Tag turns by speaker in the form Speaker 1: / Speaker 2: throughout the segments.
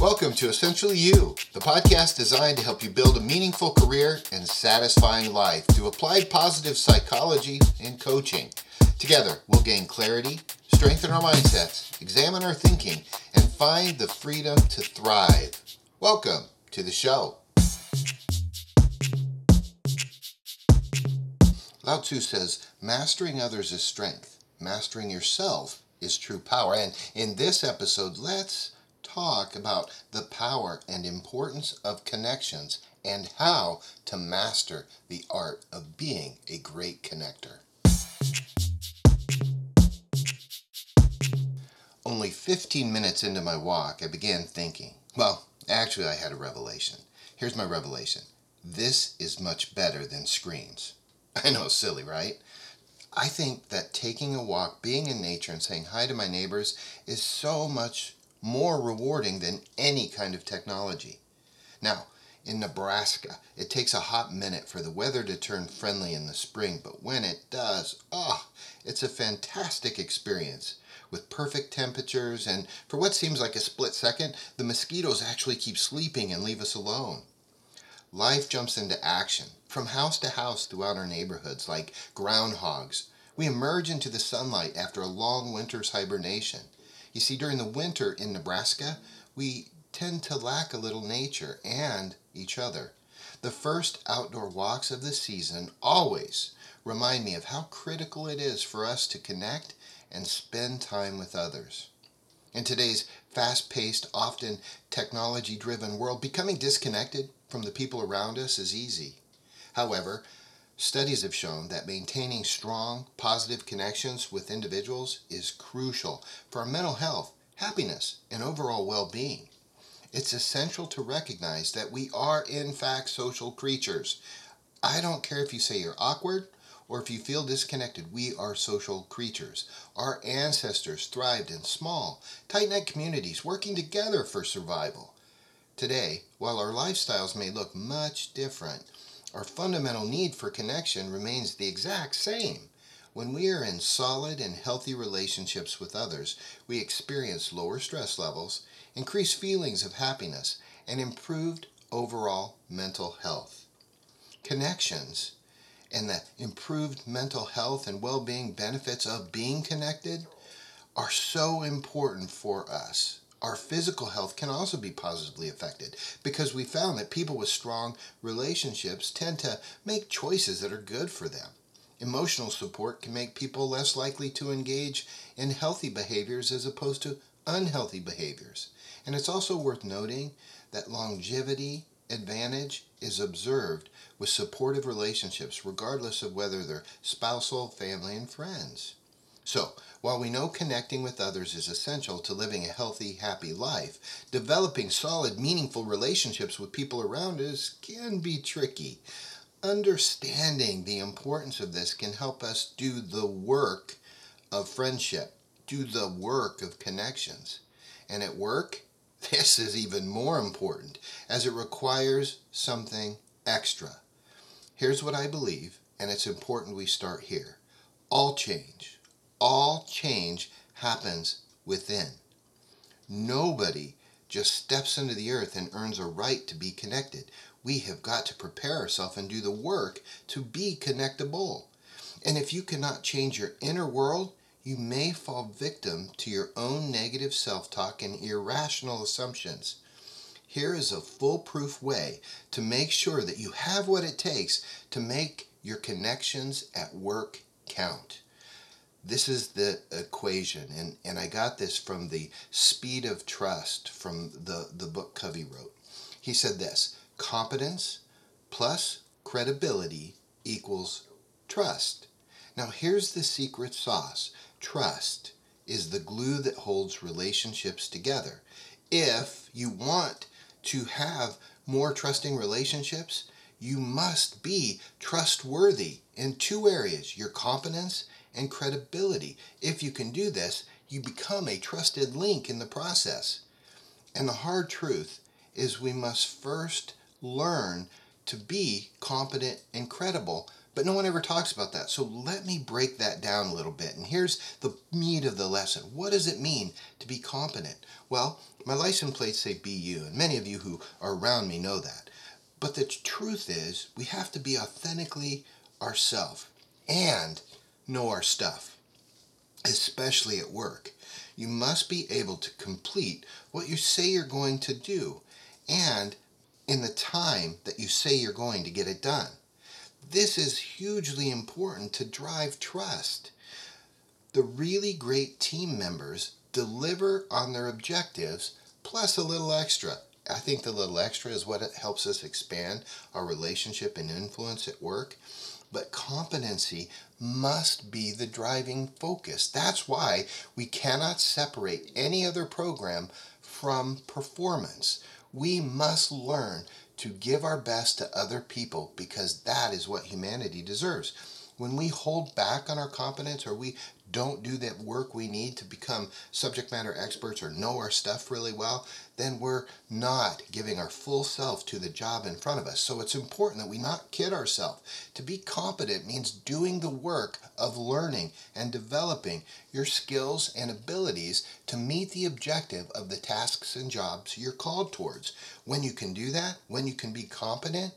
Speaker 1: Welcome to Essentially You, the podcast designed to help you build a meaningful career and satisfying life through applied positive psychology and coaching. Together, we'll gain clarity, strengthen our mindsets, examine our thinking, and find the freedom to thrive. Welcome to the show. Lao Tzu says, Mastering others is strength, mastering yourself is true power. And in this episode, let's talk about the power and importance of connections and how to master the art of being a great connector. Only 15 minutes into my walk, I began thinking. Well, actually, I had a revelation. Here's my revelation this is much better than screens. I know, silly, right? I think that taking a walk, being in nature, and saying hi to my neighbors is so much more rewarding than any kind of technology. Now, in Nebraska, it takes a hot minute for the weather to turn friendly in the spring, but when it does, ah, oh, it's a fantastic experience with perfect temperatures, and for what seems like a split second, the mosquitoes actually keep sleeping and leave us alone. Life jumps into action from house to house throughout our neighborhoods like groundhogs. We emerge into the sunlight after a long winter's hibernation you see, during the winter in Nebraska, we tend to lack a little nature and each other. The first outdoor walks of the season always remind me of how critical it is for us to connect and spend time with others. In today's fast paced, often technology driven world, becoming disconnected from the people around us is easy. However, Studies have shown that maintaining strong, positive connections with individuals is crucial for our mental health, happiness, and overall well being. It's essential to recognize that we are, in fact, social creatures. I don't care if you say you're awkward or if you feel disconnected, we are social creatures. Our ancestors thrived in small, tight knit communities working together for survival. Today, while our lifestyles may look much different, our fundamental need for connection remains the exact same. When we are in solid and healthy relationships with others, we experience lower stress levels, increased feelings of happiness, and improved overall mental health. Connections and the improved mental health and well being benefits of being connected are so important for us our physical health can also be positively affected because we found that people with strong relationships tend to make choices that are good for them. Emotional support can make people less likely to engage in healthy behaviors as opposed to unhealthy behaviors. And it's also worth noting that longevity advantage is observed with supportive relationships, regardless of whether they're spousal, family, and friends. So, while we know connecting with others is essential to living a healthy, happy life, developing solid, meaningful relationships with people around us can be tricky. Understanding the importance of this can help us do the work of friendship, do the work of connections. And at work, this is even more important as it requires something extra. Here's what I believe, and it's important we start here. All change all change happens within. Nobody just steps into the earth and earns a right to be connected. We have got to prepare ourselves and do the work to be connectable. And if you cannot change your inner world, you may fall victim to your own negative self talk and irrational assumptions. Here is a foolproof way to make sure that you have what it takes to make your connections at work count. This is the equation, and, and I got this from the Speed of Trust from the, the book Covey wrote. He said this competence plus credibility equals trust. Now, here's the secret sauce trust is the glue that holds relationships together. If you want to have more trusting relationships, you must be trustworthy in two areas your competence and credibility. If you can do this, you become a trusted link in the process. And the hard truth is we must first learn to be competent and credible But no one ever talks about that. So let me break that down a little bit. And here's the meat of the lesson. What does it mean to be competent? Well, my license plates say BU, and many of you who are around me know that. But the truth is, we have to be authentically ourselves and know our stuff, especially at work. You must be able to complete what you say you're going to do and in the time that you say you're going to get it done. This is hugely important to drive trust. The really great team members deliver on their objectives plus a little extra. I think the little extra is what helps us expand our relationship and influence at work. But competency must be the driving focus. That's why we cannot separate any other program from performance. We must learn to give our best to other people because that is what humanity deserves. When we hold back on our competence or we don't do that work we need to become subject matter experts or know our stuff really well, then we're not giving our full self to the job in front of us. So it's important that we not kid ourselves. To be competent means doing the work of learning and developing your skills and abilities to meet the objective of the tasks and jobs you're called towards. When you can do that, when you can be competent,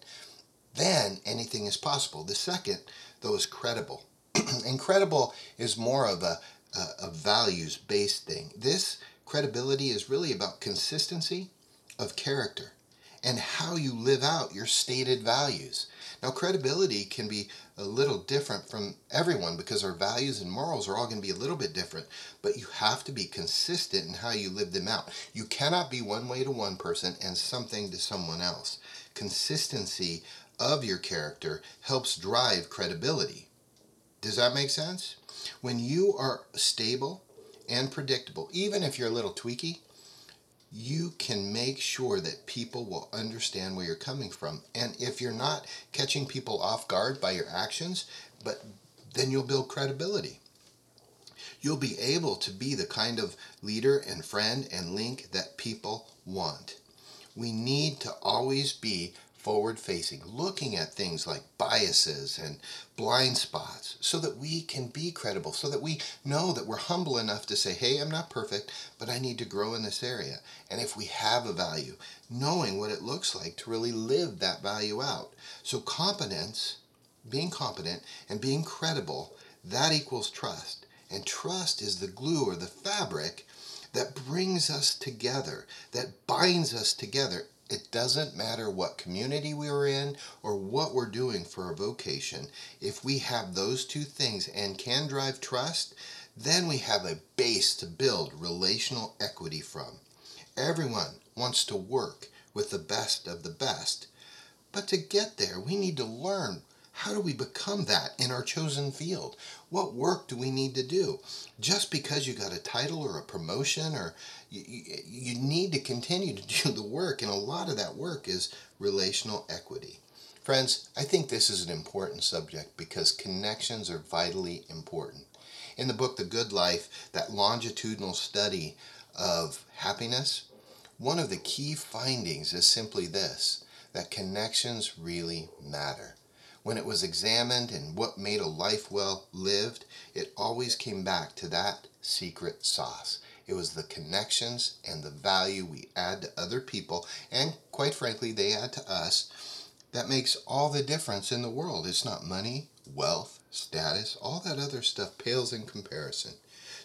Speaker 1: then anything is possible. The second, though, is credible. Incredible is more of a, a, a values based thing. This credibility is really about consistency of character and how you live out your stated values. Now, credibility can be a little different from everyone because our values and morals are all going to be a little bit different, but you have to be consistent in how you live them out. You cannot be one way to one person and something to someone else. Consistency of your character helps drive credibility. Does that make sense? When you are stable and predictable, even if you're a little tweaky, you can make sure that people will understand where you're coming from. And if you're not catching people off guard by your actions, but then you'll build credibility. You'll be able to be the kind of leader and friend and link that people want. We need to always be forward facing, looking at things like biases and blind spots so that we can be credible, so that we know that we're humble enough to say, hey, I'm not perfect, but I need to grow in this area. And if we have a value, knowing what it looks like to really live that value out. So, competence, being competent and being credible, that equals trust. And trust is the glue or the fabric that brings us together, that binds us together it doesn't matter what community we are in or what we're doing for a vocation. If we have those two things and can drive trust, then we have a base to build relational equity from. Everyone wants to work with the best of the best. But to get there, we need to learn how do we become that in our chosen field? What work do we need to do? Just because you got a title or a promotion, or you, you, you need to continue to do the work, and a lot of that work is relational equity. Friends, I think this is an important subject because connections are vitally important. In the book The Good Life, that longitudinal study of happiness, one of the key findings is simply this that connections really matter. When it was examined and what made a life well lived, it always came back to that secret sauce. It was the connections and the value we add to other people, and quite frankly, they add to us, that makes all the difference in the world. It's not money, wealth, status, all that other stuff pales in comparison.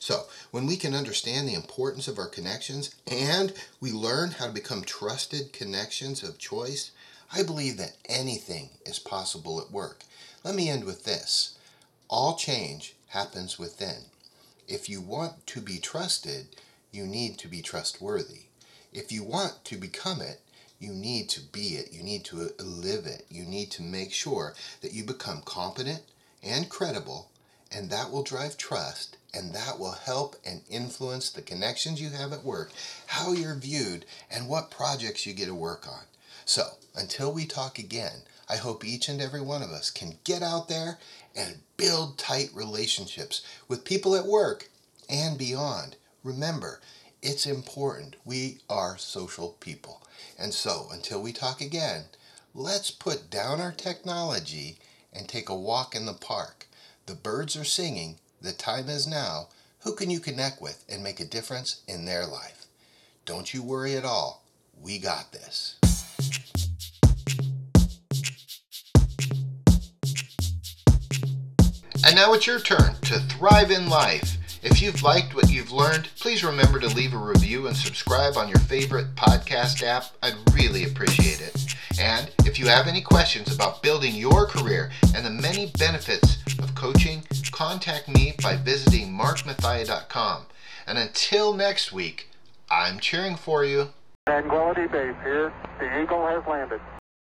Speaker 1: So, when we can understand the importance of our connections and we learn how to become trusted connections of choice, I believe that anything is possible at work. Let me end with this all change happens within. If you want to be trusted, you need to be trustworthy. If you want to become it, you need to be it. You need to uh, live it. You need to make sure that you become competent and credible, and that will drive trust, and that will help and influence the connections you have at work, how you're viewed, and what projects you get to work on. So, until we talk again, I hope each and every one of us can get out there and build tight relationships with people at work and beyond. Remember, it's important. We are social people. And so, until we talk again, let's put down our technology and take a walk in the park. The birds are singing, the time is now. Who can you connect with and make a difference in their life? Don't you worry at all. We got this. And now it's your turn to thrive in life. If you've liked what you've learned, please remember to leave a review and subscribe on your favorite podcast app. I'd really appreciate it. And if you have any questions about building your career and the many benefits of coaching, contact me by visiting markmathia.com. And until next week, I'm cheering for you.
Speaker 2: Tranquility Base here. The Eagle has landed.